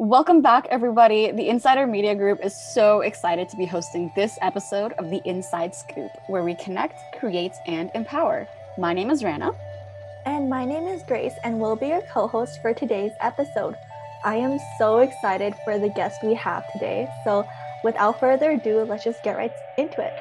Welcome back, everybody. The Insider Media Group is so excited to be hosting this episode of The Inside Scoop, where we connect, create, and empower. My name is Rana. And my name is Grace, and we'll be your co host for today's episode. I am so excited for the guest we have today. So, without further ado, let's just get right into it.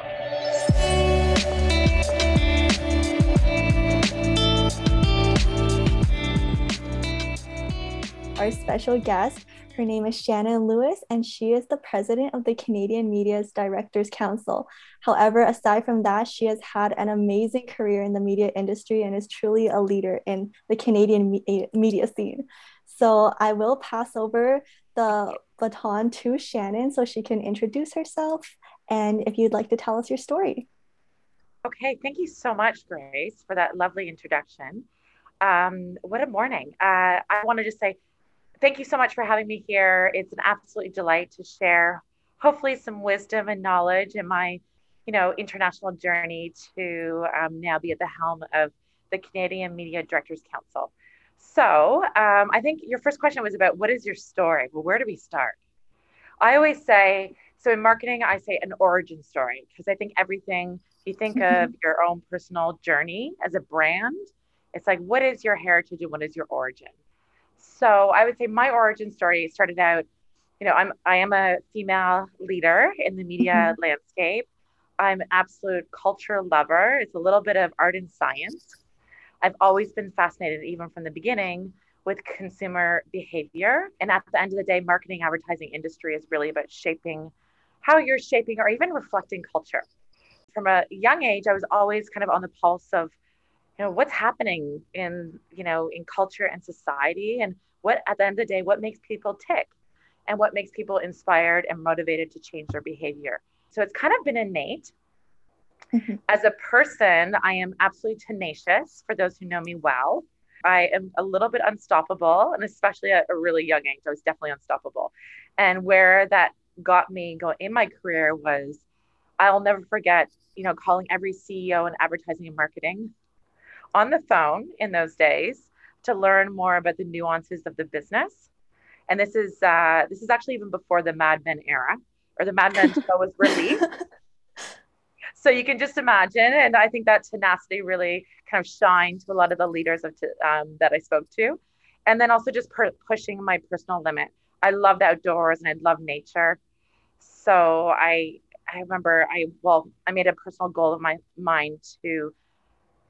Our special guest her name is Shanon Lewis, and she is the president of the Canadian Media's Directors Council. However, aside from that, she has had an amazing career in the media industry and is truly a leader in the Canadian me- media scene. So I will pass over the baton to Shanon so she can introduce herself and if you'd like to tell us your story. Okay, thank you so much, Grace, for that lovely introduction. Um, what a morning. Uh, I want to just say thank you so much for having me here. It's an absolute delight to share, hopefully, some wisdom and knowledge in my, you know, international journey to um, now be at the helm of the Canadian Media Directors Council. So, um, I think your first question was about what is your story? Well, where do we start? I always say, so in marketing, I say an origin story because I think everything you think of your own personal journey as a brand, it's like, what is your heritage and what is your origin? So I would say my origin story started out, you know, I'm I am a female leader in the media mm-hmm. landscape. I'm an absolute culture lover. It's a little bit of art and science. I've always been fascinated, even from the beginning, with consumer behavior. And at the end of the day, marketing advertising industry is really about shaping how you're shaping or even reflecting culture. From a young age, I was always kind of on the pulse of you know what's happening in you know in culture and society and what at the end of the day what makes people tick and what makes people inspired and motivated to change their behavior. So it's kind of been innate. Mm-hmm. as a person i am absolutely tenacious for those who know me well. I am a little bit unstoppable and especially at a really young age i was definitely unstoppable. And where that got me going in my career was i'll never forget you know calling every ceo in advertising and marketing on the phone in those days to learn more about the nuances of the business. And this is uh, this is actually even before the Mad Men era or the Mad Men show was released. so you can just imagine, and I think that tenacity really kind of shined to a lot of the leaders of t- um, that I spoke to, and then also just per- pushing my personal limit. I loved outdoors and I love nature, so I I remember I well I made a personal goal of my mind to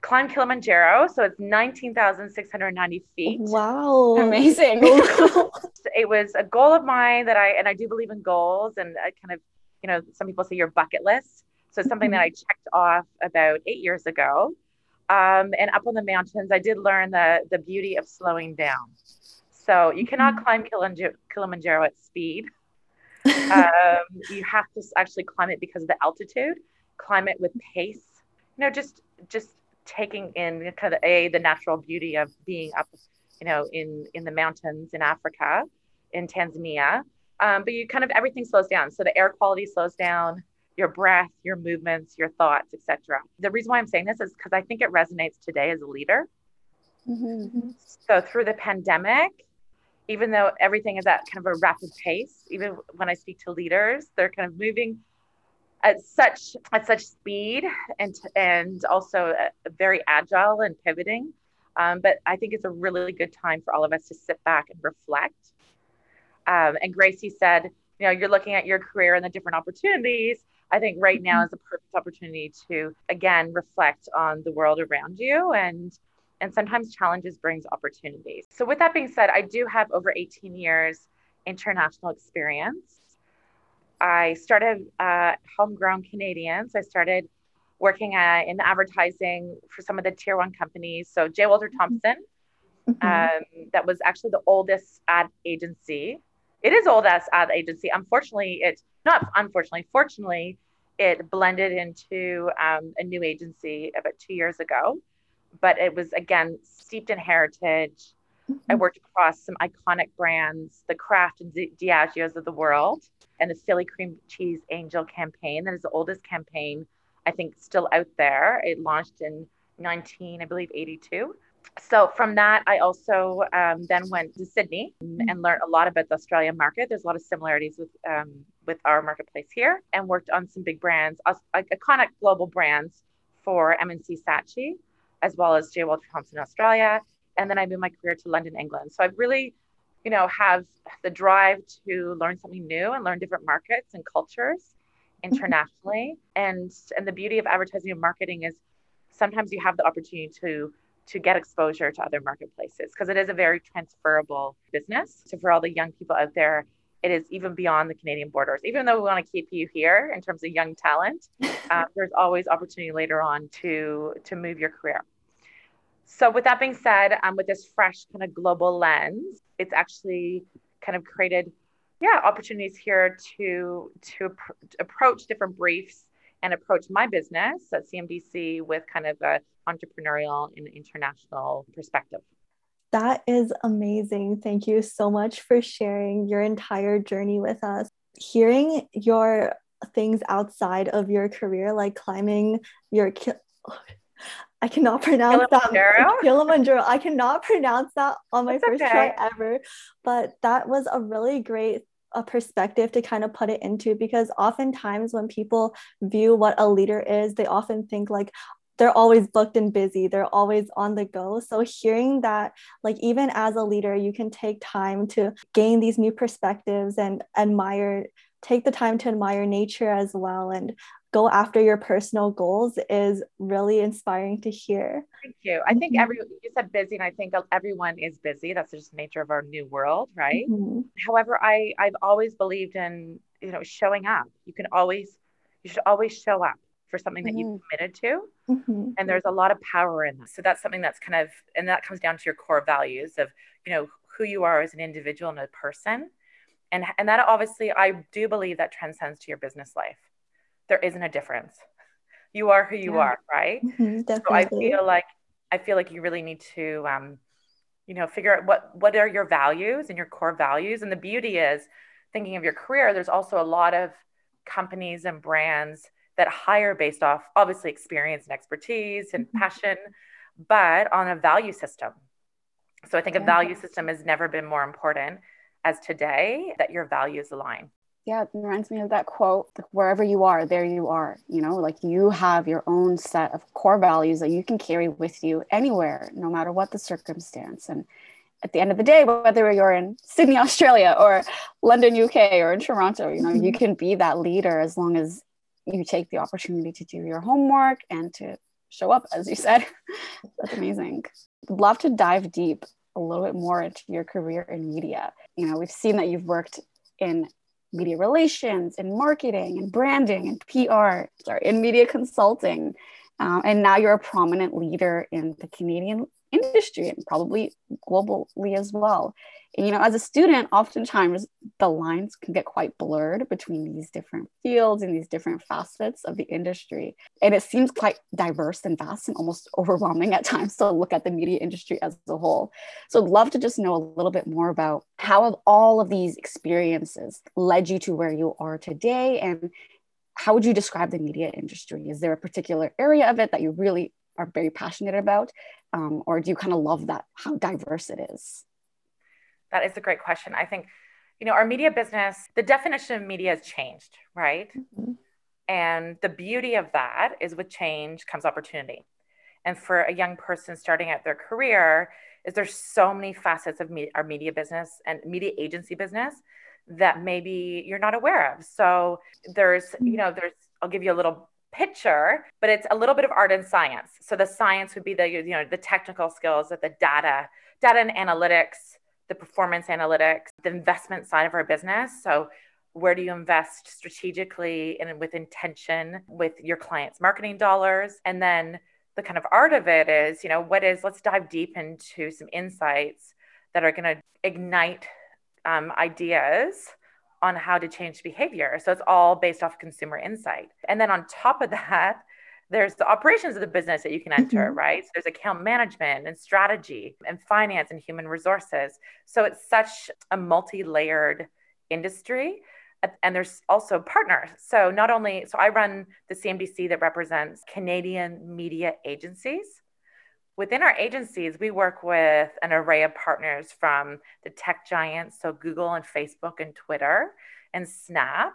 climb Kilimanjaro. So it's 19,690 feet. Wow. Amazing. it was a goal of mine that I, and I do believe in goals and I kind of, you know, some people say your bucket list. So it's something that I checked off about eight years ago. Um, and up on the mountains, I did learn the, the beauty of slowing down. So you cannot mm-hmm. climb Kilimanjaro, Kilimanjaro at speed. um, you have to actually climb it because of the altitude, climb it with pace. You know, just just taking in kind of a the natural beauty of being up, you know, in in the mountains in Africa, in Tanzania. Um, but you kind of everything slows down. So the air quality slows down, your breath, your movements, your thoughts, etc. The reason why I'm saying this is because I think it resonates today as a leader. Mm-hmm. So through the pandemic, even though everything is at kind of a rapid pace, even when I speak to leaders, they're kind of moving at such at such speed and and also uh, very agile and pivoting. Um, but I think it's a really good time for all of us to sit back and reflect. Um, and Gracie said, you know, you're looking at your career and the different opportunities. I think right now mm-hmm. is a perfect opportunity to again reflect on the world around you and and sometimes challenges brings opportunities. So with that being said, I do have over 18 years international experience. I started uh, homegrown Canadians. I started working uh, in advertising for some of the tier one companies. So J. Walter mm-hmm. Thompson, mm-hmm. um, that was actually the oldest ad agency. It is old as ad agency. Unfortunately, it not unfortunately, fortunately, it blended into um, a new agency about two years ago. But it was again steeped in heritage. Mm-hmm. I worked across some iconic brands, the Kraft and Diageo's of the world and the Philly Cream Cheese Angel campaign. That is the oldest campaign, I think, still out there. It launched in 19, I believe, 82. so from that, I also um, then went to Sydney and learned a lot about the Australian market. There's a lot of similarities with um, with our marketplace here, and worked on some big brands, iconic global brands for M&C Saatchi, as well as J. Walter Thompson Australia. And then I moved my career to London, England. So I've really, you know, have the drive to learn something new and learn different markets and cultures internationally. And and the beauty of advertising and marketing is sometimes you have the opportunity to to get exposure to other marketplaces because it is a very transferable business. So for all the young people out there, it is even beyond the Canadian borders. Even though we want to keep you here in terms of young talent, uh, there's always opportunity later on to to move your career. So with that being said, um, with this fresh kind of global lens, it's actually kind of created, yeah, opportunities here to to, pr- to approach different briefs and approach my business at CMDC with kind of a entrepreneurial and international perspective. That is amazing. Thank you so much for sharing your entire journey with us. Hearing your things outside of your career, like climbing your I cannot pronounce Kilimanjaro? that. Kilimanjaro. I cannot pronounce that on my That's first okay. try ever. But that was a really great a perspective to kind of put it into because oftentimes when people view what a leader is, they often think like, they're always booked and busy they're always on the go so hearing that like even as a leader you can take time to gain these new perspectives and admire take the time to admire nature as well and go after your personal goals is really inspiring to hear. Thank you. I think mm-hmm. every you said busy, and I think everyone is busy. That's just the nature of our new world, right? Mm-hmm. However, I I've always believed in you know showing up. You can always you should always show up for something that mm-hmm. you've committed to, mm-hmm. and there's a lot of power in that. So that's something that's kind of and that comes down to your core values of you know who you are as an individual and a person. And, and that obviously, I do believe that transcends to your business life there isn't a difference. You are who you yeah. are, right? Mm-hmm, so I feel like I feel like you really need to um, you know, figure out what what are your values and your core values. And the beauty is thinking of your career, there's also a lot of companies and brands that hire based off obviously experience and expertise and mm-hmm. passion, but on a value system. So I think yeah. a value system has never been more important as today that your values align yeah, it reminds me of that quote wherever you are, there you are. You know, like you have your own set of core values that you can carry with you anywhere, no matter what the circumstance. And at the end of the day, whether you're in Sydney, Australia, or London, UK, or in Toronto, you know, you mm-hmm. can be that leader as long as you take the opportunity to do your homework and to show up, as you said. That's amazing. love to dive deep a little bit more into your career in media. You know, we've seen that you've worked in media relations and marketing and branding and PR, sorry, in media consulting. Um, and now you're a prominent leader in the Canadian industry and probably globally as well. And, you know, as a student, oftentimes the lines can get quite blurred between these different fields and these different facets of the industry. And it seems quite diverse and vast and almost overwhelming at times to look at the media industry as a whole. So I'd love to just know a little bit more about how have all of these experiences led you to where you are today and how would you describe the media industry? Is there a particular area of it that you really are very passionate about? Um, or do you kind of love that, how diverse it is? That is a great question. I think, you know, our media business, the definition of media has changed, right? Mm-hmm. And the beauty of that is with change comes opportunity. And for a young person starting out their career, is there's so many facets of me- our media business and media agency business that maybe you're not aware of. So there's, you know, there's I'll give you a little picture, but it's a little bit of art and science. So the science would be the you know the technical skills, that the data, data and analytics, the performance analytics, the investment side of our business. So, where do you invest strategically and with intention with your clients' marketing dollars? And then the kind of art of it is, you know, what is, let's dive deep into some insights that are going to ignite um, ideas on how to change behavior. So it's all based off consumer insight. And then on top of that, there's the operations of the business that you can enter, mm-hmm. right? So there's account management and strategy and finance and human resources. So it's such a multi layered industry. And there's also partners. So not only, so I run the CMDC that represents Canadian media agencies. within our agencies, we work with an array of partners from the tech giants, so Google and Facebook and Twitter and Snap.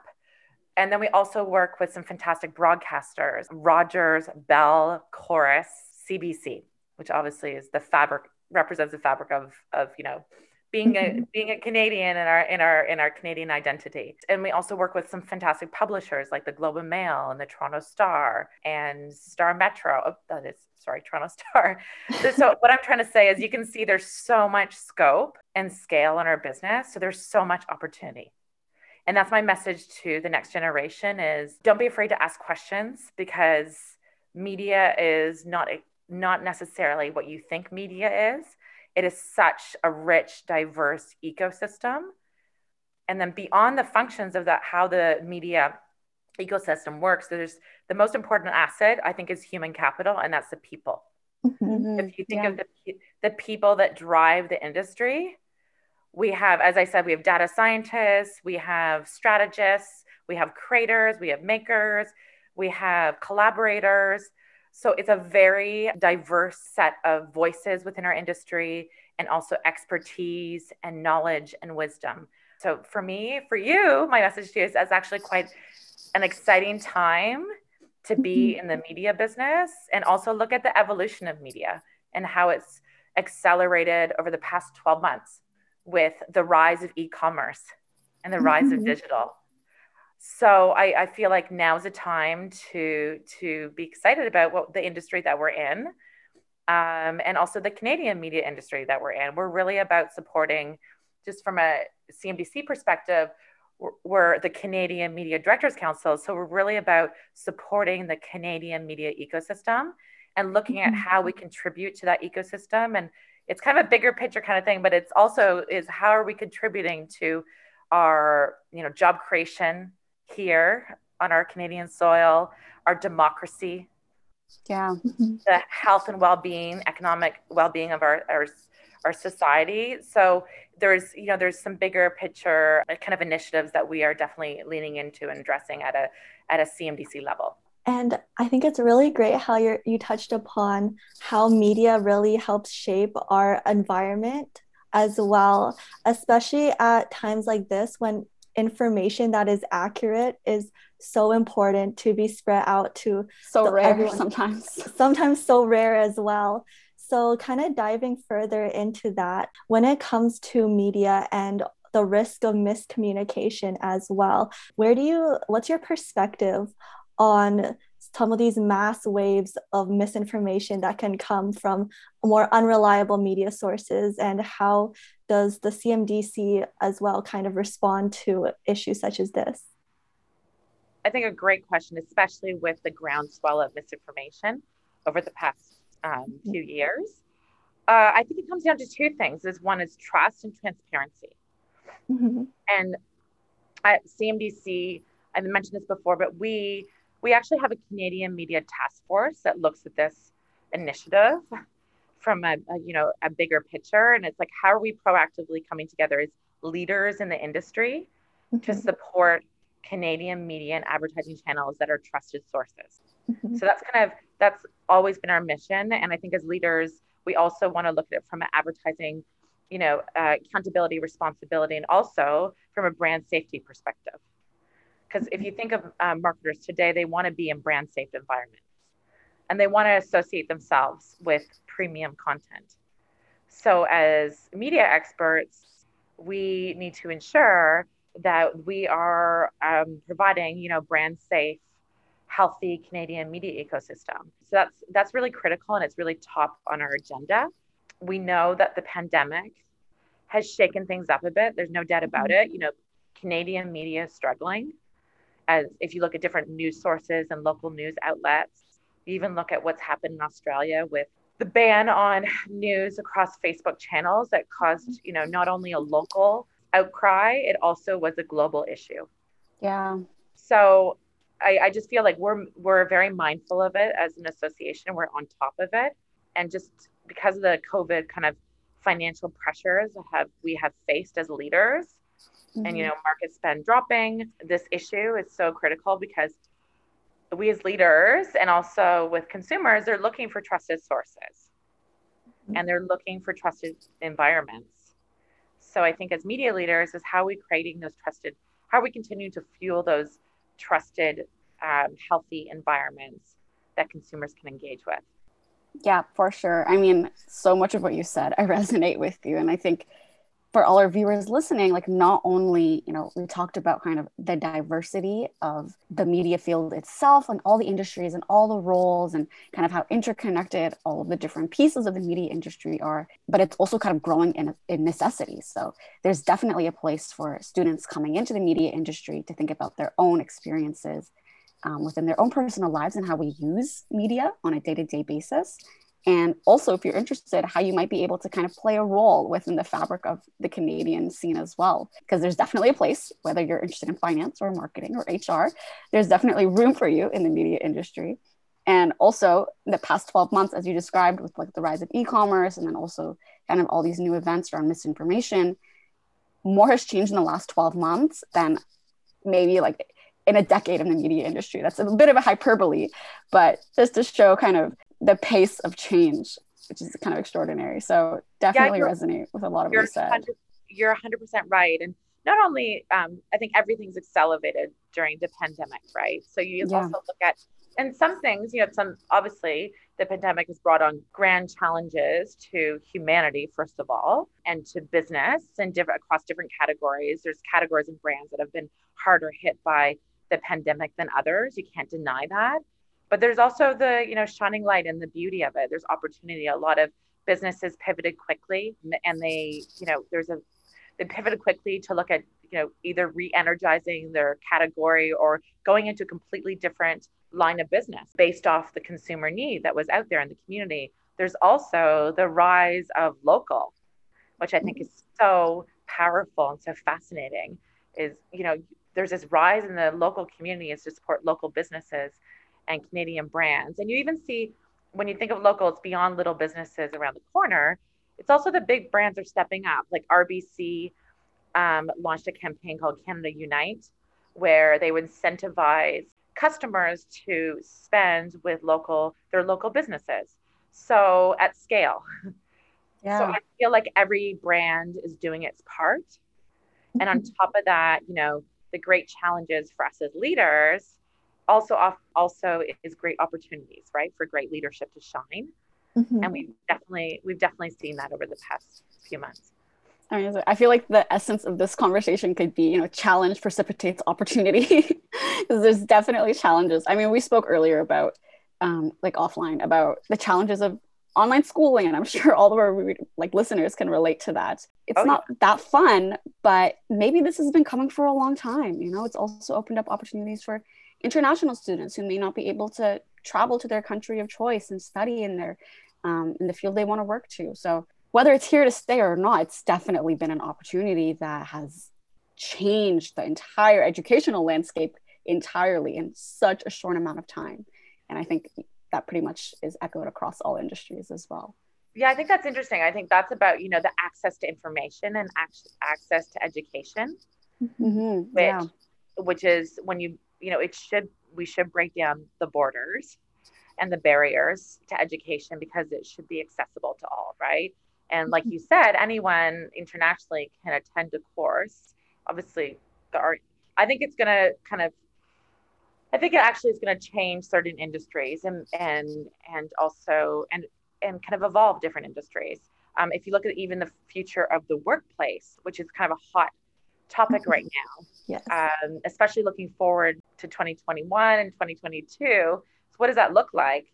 And then we also work with some fantastic broadcasters Rogers, Bell, Corus, CBC, which obviously is the fabric, represents the fabric of, of you know, being a mm-hmm. being a Canadian in our in our in our Canadian identity. And we also work with some fantastic publishers like the Globe and Mail and the Toronto Star and Star Metro. Oh, that is sorry, Toronto Star. so what I'm trying to say is you can see there's so much scope and scale in our business. So there's so much opportunity. And that's my message to the next generation is don't be afraid to ask questions because media is not not necessarily what you think media is it is such a rich, diverse ecosystem. And then beyond the functions of that, how the media ecosystem works, there's the most important asset, I think, is human capital, and that's the people. Mm-hmm. If you think yeah. of the, the people that drive the industry, we have, as I said, we have data scientists, we have strategists, we have creators, we have makers, we have collaborators, so it's a very diverse set of voices within our industry and also expertise and knowledge and wisdom. So for me, for you, my message to you is that's actually quite an exciting time to be mm-hmm. in the media business and also look at the evolution of media and how it's accelerated over the past 12 months with the rise of e-commerce and the rise mm-hmm. of digital so I, I feel like now's a time to to be excited about what the industry that we're in um, and also the canadian media industry that we're in we're really about supporting just from a cmdc perspective we're, we're the canadian media directors council so we're really about supporting the canadian media ecosystem and looking at how we mm-hmm. contribute to that ecosystem and it's kind of a bigger picture kind of thing but it's also is how are we contributing to our you know job creation here on our Canadian soil, our democracy, yeah, mm-hmm. the health and well-being, economic well-being of our, our our society. So there's you know there's some bigger picture kind of initiatives that we are definitely leaning into and addressing at a at a CMDC level. And I think it's really great how you you touched upon how media really helps shape our environment as well, especially at times like this when information that is accurate is so important to be spread out to so rare everyone. sometimes sometimes so rare as well so kind of diving further into that when it comes to media and the risk of miscommunication as well where do you what's your perspective on some of these mass waves of misinformation that can come from more unreliable media sources and how does the CMDC as well kind of respond to issues such as this? I think a great question, especially with the groundswell of misinformation over the past um, few years. Uh, I think it comes down to two things. Is one is trust and transparency. Mm-hmm. And at CMDC, I mentioned this before, but we we actually have a Canadian media task force that looks at this initiative from a, a, you know a bigger picture and it's like how are we proactively coming together as leaders in the industry mm-hmm. to support Canadian media and advertising channels that are trusted sources. Mm-hmm. So that's kind of that's always been our mission and I think as leaders we also want to look at it from an advertising you know uh, accountability responsibility and also from a brand safety perspective because if you think of um, marketers today, they want to be in brand safe environments and they want to associate themselves with premium content. So, as media experts, we need to ensure that we are um, providing, you know, brand safe, healthy Canadian media ecosystem. So that's that's really critical and it's really top on our agenda. We know that the pandemic has shaken things up a bit. There's no doubt about mm-hmm. it. You know, Canadian media is struggling as if you look at different news sources and local news outlets, you even look at what's happened in Australia with the ban on news across Facebook channels that caused, mm-hmm. you know, not only a local outcry, it also was a global issue. Yeah. So I, I just feel like we're we're very mindful of it as an association. We're on top of it. And just because of the COVID kind of financial pressures have we have faced as leaders, mm-hmm. and you mm-hmm. know market spend dropping this issue is so critical because we as leaders and also with consumers are looking for trusted sources mm-hmm. and they're looking for trusted environments. So I think as media leaders is how are we creating those trusted, how are we continue to fuel those trusted, um, healthy environments that consumers can engage with? Yeah, for sure. I mean, so much of what you said, I resonate with you. And I think for all our viewers listening, like not only, you know, we talked about kind of the diversity of the media field itself and all the industries and all the roles and kind of how interconnected all of the different pieces of the media industry are, but it's also kind of growing in, in necessity. So there's definitely a place for students coming into the media industry to think about their own experiences um, within their own personal lives and how we use media on a day to day basis. And also, if you're interested, how you might be able to kind of play a role within the fabric of the Canadian scene as well. Because there's definitely a place, whether you're interested in finance or marketing or HR, there's definitely room for you in the media industry. And also, the past 12 months, as you described, with like the rise of e commerce and then also kind of all these new events around misinformation, more has changed in the last 12 months than maybe like in a decade in the media industry. That's a bit of a hyperbole, but just to show kind of the pace of change, which is kind of extraordinary. So definitely yeah, resonate with a lot of what you said. You're 100% right. And not only, um, I think everything's accelerated during the pandemic, right? So you yeah. also look at, and some things, you know, some obviously the pandemic has brought on grand challenges to humanity, first of all, and to business and different across different categories. There's categories and brands that have been harder hit by the pandemic than others. You can't deny that. But there's also the, you know, shining light and the beauty of it. There's opportunity. A lot of businesses pivoted quickly and they, you know, there's a they pivoted quickly to look at, you know, either re-energizing their category or going into a completely different line of business based off the consumer need that was out there in the community. There's also the rise of local, which I think is so powerful and so fascinating. Is, you know, there's this rise in the local communities to support local businesses and Canadian brands. And you even see when you think of local, it's beyond little businesses around the corner. It's also the big brands are stepping up. Like RBC um, launched a campaign called Canada Unite, where they would incentivize customers to spend with local their local businesses. So at scale. Yeah. So I feel like every brand is doing its part. And on top of that, you know, the great challenges for us as leaders also off, also is great opportunities, right, for great leadership to shine. Mm-hmm. And we've definitely we've definitely seen that over the past few months. I mean, I feel like the essence of this conversation could be, you know, challenge precipitates opportunity because there's definitely challenges. I mean, we spoke earlier about um, like offline about the challenges of online schooling and i'm sure all of our like listeners can relate to that it's oh, not yeah. that fun but maybe this has been coming for a long time you know it's also opened up opportunities for international students who may not be able to travel to their country of choice and study in their um, in the field they want to work to so whether it's here to stay or not it's definitely been an opportunity that has changed the entire educational landscape entirely in such a short amount of time and i think that pretty much is echoed across all industries as well. Yeah, I think that's interesting. I think that's about you know the access to information and access to education, mm-hmm. which yeah. which is when you you know it should we should break down the borders and the barriers to education because it should be accessible to all, right? And like mm-hmm. you said, anyone internationally can attend a course. Obviously, there are. I think it's going to kind of I think it actually is going to change certain industries and and and also and and kind of evolve different industries. Um, if you look at even the future of the workplace, which is kind of a hot topic right now, yes. um, especially looking forward to 2021 and 2022. So what does that look like?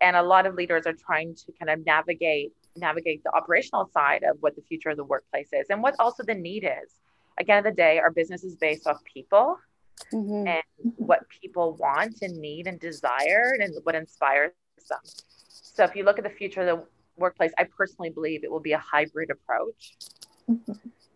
And a lot of leaders are trying to kind of navigate navigate the operational side of what the future of the workplace is and what also the need is. Again, of the day, our business is based off people mm-hmm. and what people want and need and desire and what inspires them. So if you look at the future of the workplace, I personally believe it will be a hybrid approach mm-hmm.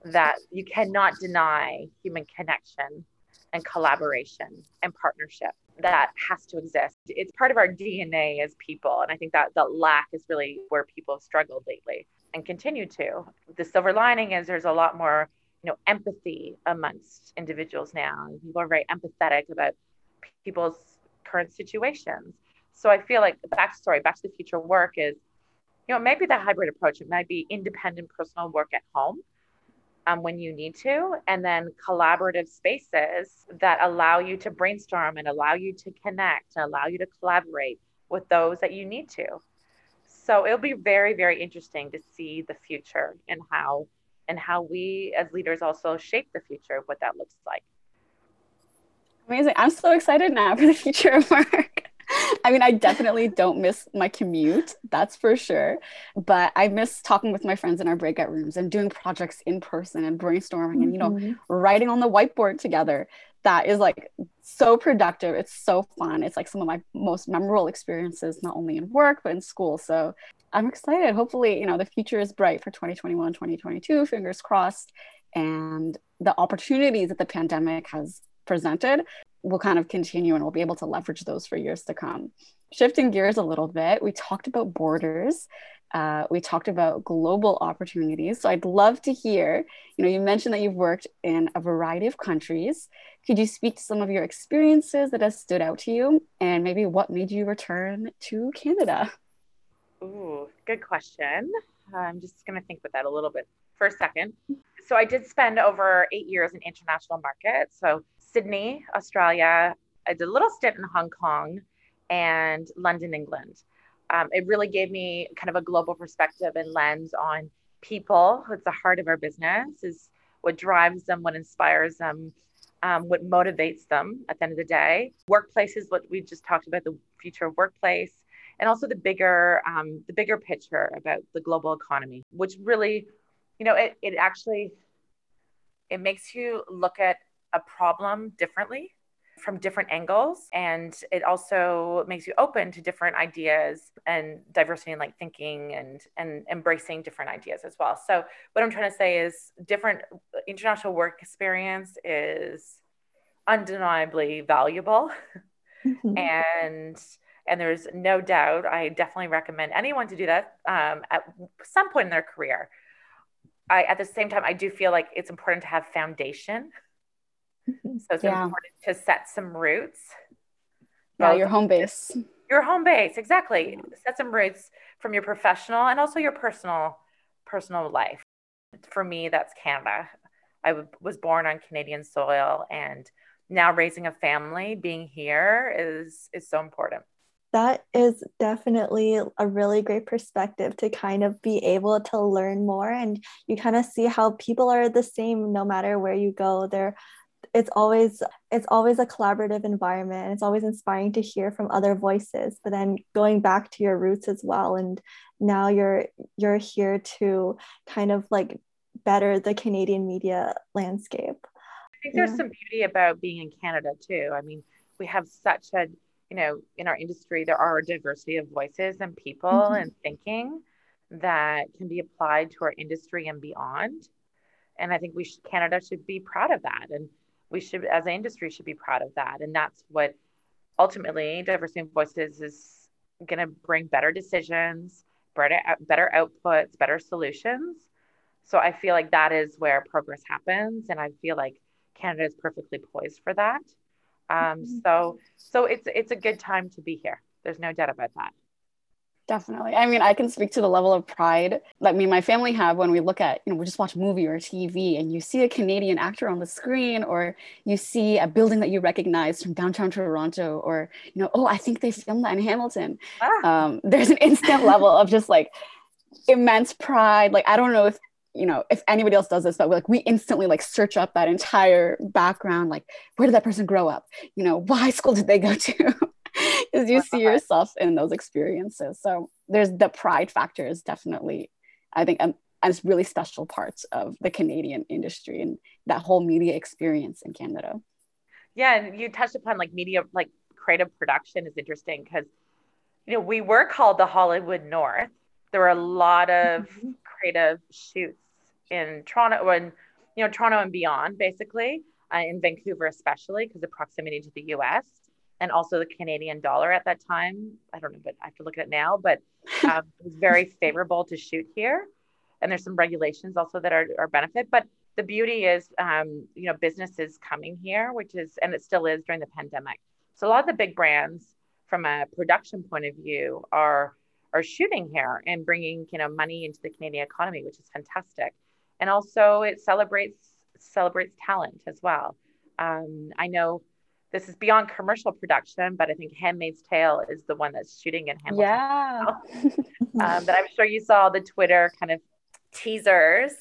That you cannot deny human connection and collaboration and partnership that has to exist. It's part of our DNA as people. And I think that the lack is really where people have struggled lately and continue to. The silver lining is there's a lot more you know empathy amongst individuals now people are very empathetic about people's current situations so i feel like the backstory back to the future work is you know, maybe the hybrid approach. It might be independent personal work at home um, when you need to, and then collaborative spaces that allow you to brainstorm and allow you to connect and allow you to collaborate with those that you need to. So it'll be very, very interesting to see the future and how and how we as leaders also shape the future of what that looks like. Amazing. I'm so excited now for the future of work. I mean, I definitely don't miss my commute, that's for sure. But I miss talking with my friends in our breakout rooms and doing projects in person and brainstorming mm-hmm. and, you know, mm-hmm. writing on the whiteboard together. That is like so productive. It's so fun. It's like some of my most memorable experiences, not only in work, but in school. So I'm excited. Hopefully, you know, the future is bright for 2021, 2022, fingers crossed. And the opportunities that the pandemic has presented will kind of continue and we'll be able to leverage those for years to come. Shifting gears a little bit, we talked about borders. Uh, we talked about global opportunities. So I'd love to hear, you know, you mentioned that you've worked in a variety of countries. Could you speak to some of your experiences that has stood out to you and maybe what made you return to Canada? Ooh, good question. I'm just going to think about that a little bit for a second. So I did spend over eight years in international markets. So Sydney, Australia. I did a little stint in Hong Kong and London, England. Um, it really gave me kind of a global perspective and lens on people. It's the heart of our business, is what drives them, what inspires them, um, what motivates them at the end of the day. Workplace is what we just talked about, the future of workplace, and also the bigger, um, the bigger picture about the global economy, which really, you know, it, it actually, it makes you look at a problem differently from different angles and it also makes you open to different ideas and diversity in like thinking and and embracing different ideas as well so what i'm trying to say is different international work experience is undeniably valuable mm-hmm. and and there's no doubt i definitely recommend anyone to do that um, at some point in their career I, at the same time i do feel like it's important to have foundation. So it's yeah. important to set some roots. Yeah, your home base. Your home base, exactly. Set some roots from your professional and also your personal personal life. For me, that's Canada. I w- was born on Canadian soil, and now raising a family, being here is is so important. That is definitely a really great perspective to kind of be able to learn more, and you kind of see how people are the same no matter where you go. They're it's always it's always a collaborative environment it's always inspiring to hear from other voices but then going back to your roots as well and now you're you're here to kind of like better the canadian media landscape i think there's yeah. some beauty about being in canada too i mean we have such a you know in our industry there are a diversity of voices and people mm-hmm. and thinking that can be applied to our industry and beyond and i think we should canada should be proud of that and we should as an industry should be proud of that. And that's what ultimately diversity of voices is going to bring better decisions better better outputs better solutions. So i feel like that is where progress happens and i feel like canada is perfectly poised for that. Um, mm-hmm. so so it's it's a good time to be here. There's no doubt about that Definitely. I mean, I can speak to the level of pride that me and my family have when we look at, you know, we just watch a movie or TV and you see a Canadian actor on the screen or you see a building that you recognize from downtown Toronto or, you know, oh, I think they filmed that in Hamilton. Ah. Um, there's an instant level of just like immense pride. Like, I don't know if, you know, if anybody else does this, but like we instantly like search up that entire background. Like, where did that person grow up? You know, what high school did they go to? because you see yourself in those experiences. So there's the pride factor is definitely, I think, a, a really special part of the Canadian industry and that whole media experience in Canada. Yeah, and you touched upon like media, like creative production is interesting because you know we were called the Hollywood North. There were a lot of mm-hmm. creative shoots in Toronto and you know Toronto and beyond, basically uh, in Vancouver especially because of proximity to the U.S and also the Canadian dollar at that time. I don't know, but I have to look at it now. But um, it was very favorable to shoot here, and there's some regulations also that are, are benefit. But the beauty is, um, you know, businesses coming here, which is, and it still is during the pandemic. So a lot of the big brands, from a production point of view, are are shooting here and bringing you know money into the Canadian economy, which is fantastic. And also it celebrates celebrates talent as well. Um, I know this is beyond commercial production, but I think Handmaid's Tale is the one that's shooting in Hamilton. Yeah. um, but I'm sure you saw the Twitter kind of teasers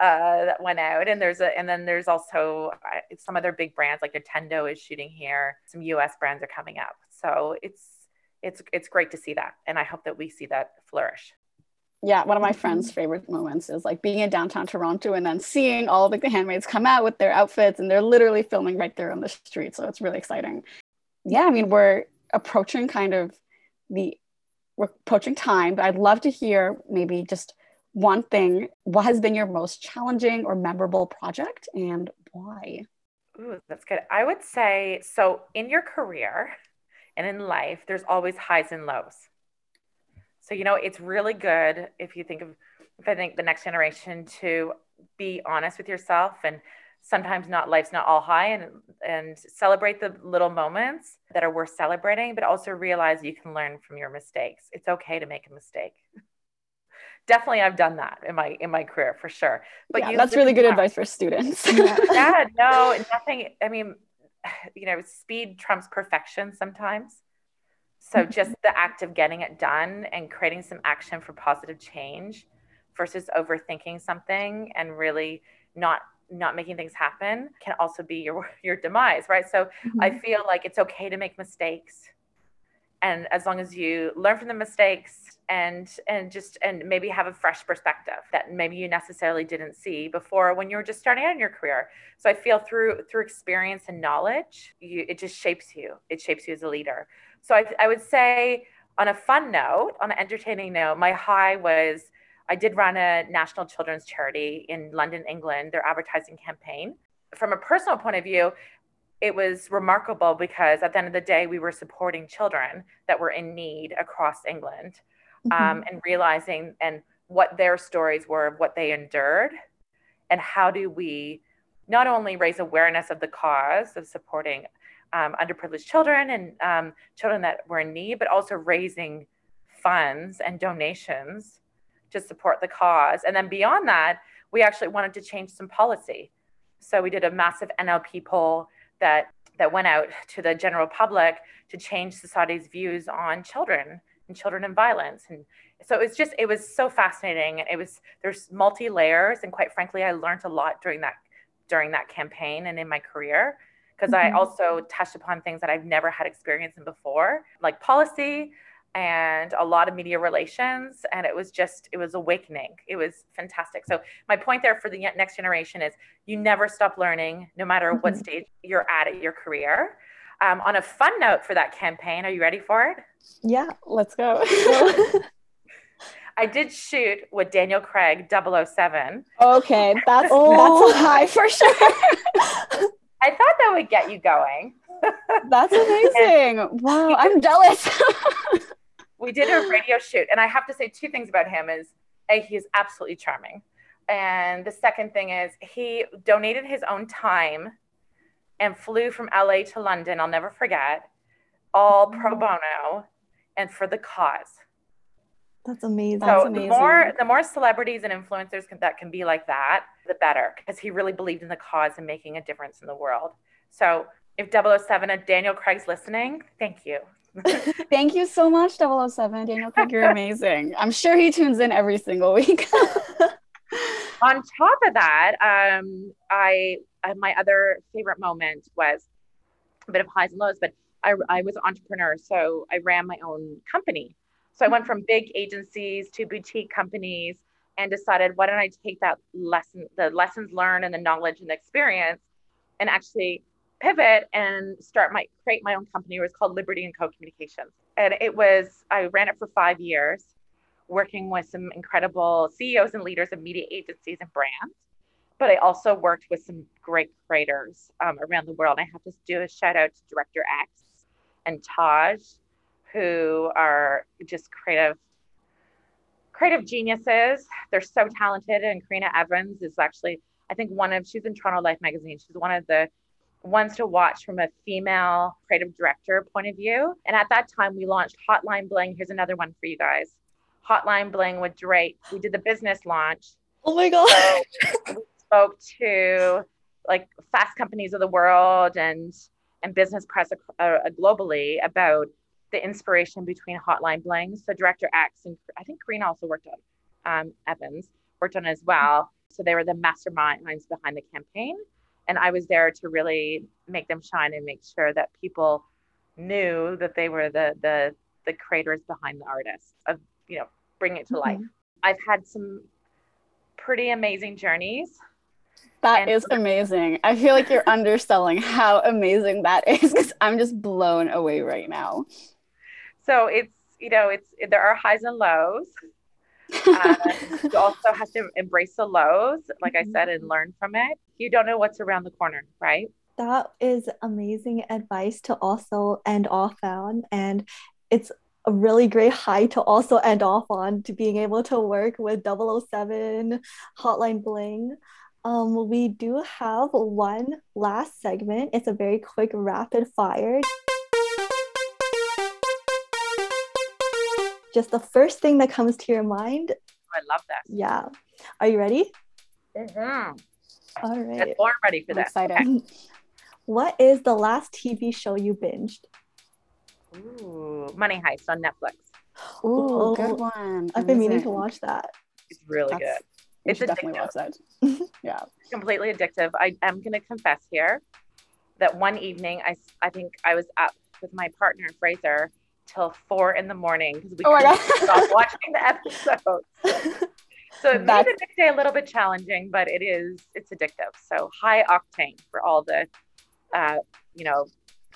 uh, that went out, and there's a, and then there's also uh, some other big brands like Nintendo is shooting here. Some U.S. brands are coming up, so it's it's it's great to see that, and I hope that we see that flourish. Yeah, one of my friends' mm-hmm. favorite moments is like being in downtown Toronto and then seeing all like, the handmaids come out with their outfits and they're literally filming right there on the street. So it's really exciting. Yeah, I mean, we're approaching kind of the we're approaching time, but I'd love to hear maybe just one thing. What has been your most challenging or memorable project and why? Ooh, that's good. I would say so in your career and in life, there's always highs and lows. So, you know, it's really good if you think of, if I think the next generation to be honest with yourself and sometimes not life's not all high and and celebrate the little moments that are worth celebrating but also realize you can learn from your mistakes. It's okay to make a mistake. Definitely i've done that in my in my career for sure. But yeah, that's really good advice for students. Yeah no nothing i mean you know speed trumps perfection sometimes so mm-hmm. just the act of getting it done and creating some action for positive change versus overthinking something and really not not making things happen can also be your your demise, right? So mm-hmm. I feel like it's okay to make mistakes. And as long as you learn from the mistakes and and just and maybe have a fresh perspective that maybe you necessarily didn't see before when you were just starting out in your career. So I feel through through experience and knowledge, you it just shapes you. It shapes you as a leader. So I, I would say on a fun note, on an entertaining note, my high was I did run a national children's charity in London, England, their advertising campaign. From a personal point of view, it was remarkable because at the end of the day, we were supporting children that were in need across England mm-hmm. um, and realizing and what their stories were of what they endured and how do we not only raise awareness of the cause of supporting um, underprivileged children and um, children that were in need, but also raising funds and donations to support the cause. And then beyond that, we actually wanted to change some policy. So we did a massive NLP poll that that went out to the general public to change society's views on children and children and violence. And so it was just it was so fascinating. And it was there's multi layers, and quite frankly, I learned a lot during that during that campaign and in my career because mm-hmm. I also touched upon things that I've never had experience in before, like policy, and a lot of media relations and it was just it was awakening it was fantastic so my point there for the next generation is you never stop learning no matter mm-hmm. what stage you're at at your career um, on a fun note for that campaign are you ready for it yeah let's go I did shoot with Daniel Craig 007. Okay, that's oh. that's a high for sure. I thought that would get you going. That's amazing. Wow, I'm jealous we did a radio shoot, and I have to say two things about him: is a he is absolutely charming, and the second thing is he donated his own time and flew from LA to London. I'll never forget, all pro mm. bono, and for the cause. That's amazing. So That's amazing. the more the more celebrities and influencers can, that can be like that, the better, because he really believed in the cause and making a difference in the world. So if 007 and Daniel Craig's listening, thank you. Thank you so much, 007. Daniel Craig, you're amazing. I'm sure he tunes in every single week. On top of that, um, I uh, my other favorite moment was a bit of highs and lows, but I, I was an entrepreneur, so I ran my own company. So I went from big agencies to boutique companies and decided why don't I take that lesson, the lessons learned and the knowledge and the experience, and actually pivot and start my create my own company. It was called Liberty and Co Communications, and it was I ran it for five years, working with some incredible CEOs and leaders of media agencies and brands. But I also worked with some great creators um, around the world. I have to do a shout out to Director X and Taj, who are just creative creative geniuses. They're so talented. And Karena Evans is actually, I think, one of, she's in Toronto Life magazine. She's one of the ones to watch from a female creative director point of view. And at that time, we launched Hotline Bling. Here's another one for you guys Hotline Bling with Drake. We did the business launch. Oh my god. So we spoke to like fast companies of the world and and business press uh, globally about the inspiration between Hotline Bling. So Director X and I think Green also worked on um, Evans worked on as well. So they were the masterminds behind the campaign, and I was there to really make them shine and make sure that people knew that they were the the the creators behind the artists of you know bring it to mm-hmm. life. I've had some pretty amazing journeys. That and- is amazing. I feel like you're underselling how amazing that is because I'm just blown away right now. So it's you know it's there are highs and lows. uh, you also have to embrace the lows, like I said, and mm-hmm. learn from it. You don't know what's around the corner, right? That is amazing advice to also end off on. And it's a really great high to also end off on to being able to work with 007 Hotline Bling. Um, we do have one last segment. It's a very quick rapid fire. Just the first thing that comes to your mind. I love that. Yeah. Are you ready? Mm-hmm. All right. I'm ready for that. Excited. What is the last TV show you binged? Ooh, Money Heist on Netflix. Ooh, good one. I've been meaning to watch that. It's really That's, good. It's definitely watch that. yeah. Completely addictive. I am going to confess here that one evening I, I think I was up with my partner Fraser till four in the morning because we oh couldn't stop watching the episode. So it made the next day a little bit challenging, but it is it's addictive. So high octane for all the uh, you know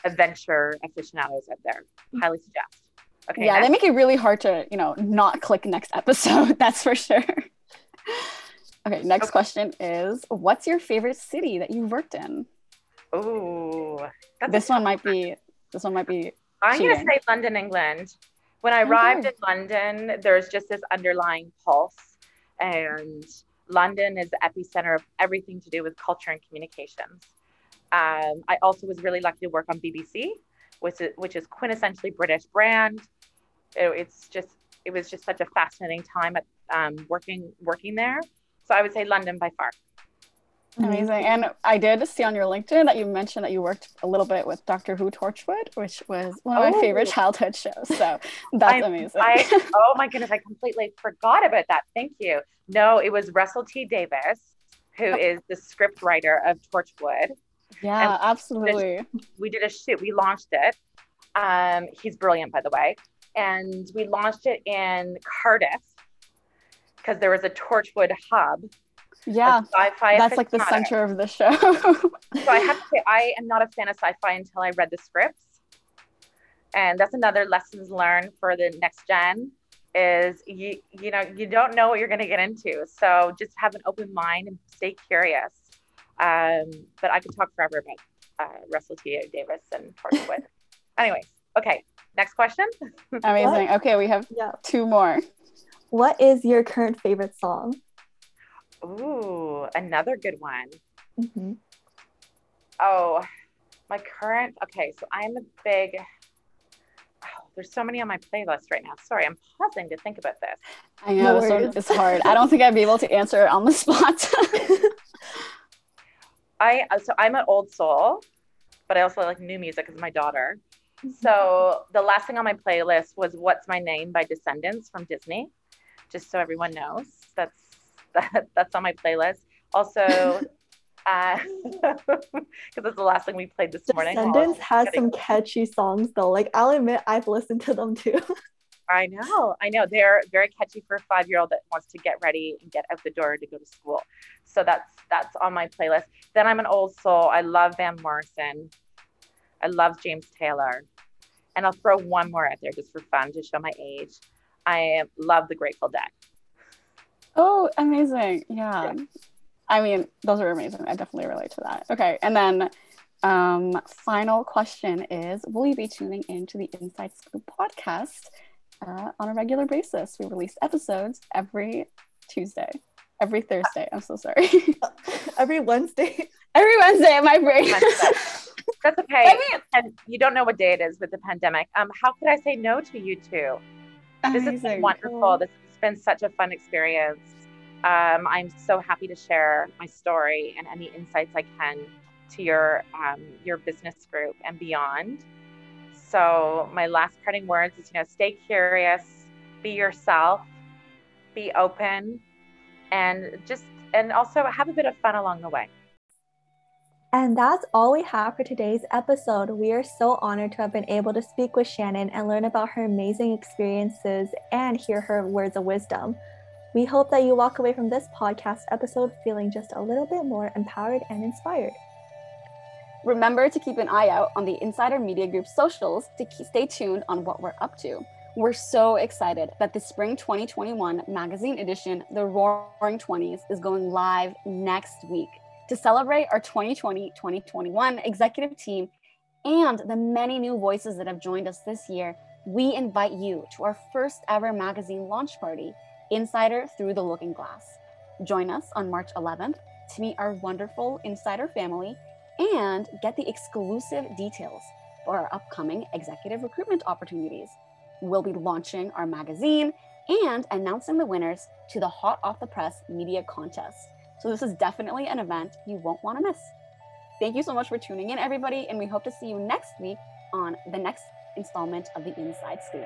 adventure aficionados out there. Highly suggest. Okay. Yeah, next. they make it really hard to, you know, not click next episode. That's for sure. okay, next okay. question is what's your favorite city that you've worked in? Oh, this one might be this one might be I'm going to say London, England. When I arrived okay. in London, there's just this underlying pulse and London is the epicenter of everything to do with culture and communications. Um, I also was really lucky to work on BBC, which is, which is quintessentially British brand. It, it's just it was just such a fascinating time at um, working working there. So I would say London by far. Amazing. And I did see on your LinkedIn that you mentioned that you worked a little bit with Doctor Who Torchwood, which was one of oh. my favorite childhood shows. So that's I, amazing. I, oh my goodness, I completely forgot about that. Thank you. No, it was Russell T Davies, who oh. the script writer of Torchwood. Yeah, and absolutely. We did a shoot. We launched it. Um, he's brilliant, by the way. And we launched it in Cardiff because there was a Torchwood hub. Yeah, sci-fi. That's like the center of the show. so I have to say, I am not a fan of sci-fi until I read the scripts, and that's another lessons learned for the next gen. Is you you know you don't know what you're going to get into, so just have an open mind and stay curious um, but I could talk forever about uh, Russell T. Davies and Torchwood. Anyways, okay. Next question. Amazing. Okay, we have yeah. two more. What is your current favorite song? Ooh, another good one. Mm-hmm. Oh, my current. Okay, so I'm a big. Oh, there's so many on my playlist right now. Sorry, I'm pausing to think about this. I know no it's hard. I don't think I'd be able to answer it on the spot. I uh, so I'm an old soul, but I also like new music because my daughter. Mm-hmm. So the last thing on my playlist was "What's My Name" by Descendants from Disney, just so everyone knows. That's that, that's on my playlist. Also, because uh, that's the last thing we played this morning. Descendants has some catchy songs though. Like I'll admit, I've listened to them too. I know, I know. They're very catchy for a five-year-old that wants to get ready and get out the door to go to school. So that's that's on my playlist. Then I'm an old soul. I love Van Morrison. I love James Taylor. And I'll throw one more out there just for fun to show my age. I love the Grateful Dead. Oh, amazing. Yeah. yeah. I mean, those are amazing. I definitely relate to that. Okay. And then um, final question is Will you be tuning into the Inside Scoop podcast uh, on a regular basis? We release episodes every Tuesday every Thursday. I'm so sorry. every Wednesday. Every Wednesday, my brain. That's okay. I mean, and you don't know what day it is with the pandemic. Um, how could I say no to you two? Amazing. This has been wonderful. This been such a fun experience. Um, I'm so happy to share my story and any insights I can to your um, your business group and beyond. So my last parting words is, you know, stay curious, be yourself, be open, and just and also have a bit of fun along the way. And that's all we have for today's episode. We are so honored to have been able to speak with Shanon and learn about her amazing experiences and hear her words of wisdom. We hope that you walk away from this podcast episode feeling just a little bit more empowered and inspired. Remember to keep an eye out on the Insider Media Group socials to stay tuned on what we're up to. We're so excited that the Spring 2021 magazine edition, The Roaring 20s, is going live next week. To celebrate our 2020 2021 executive team and the many new voices that have joined us this year, we invite you to our first ever magazine launch party, Insider Through the Looking Glass. Join us on March 11th to meet our wonderful Insider family and get the exclusive details for our upcoming executive recruitment opportunities. We'll be launching our magazine and announcing the winners to the Hot Off the Press Media Contest. So, this is definitely an event you won't want to miss. Thank you so much for tuning in, everybody, and we hope to see you next week on the next installment of the Inside Scoop.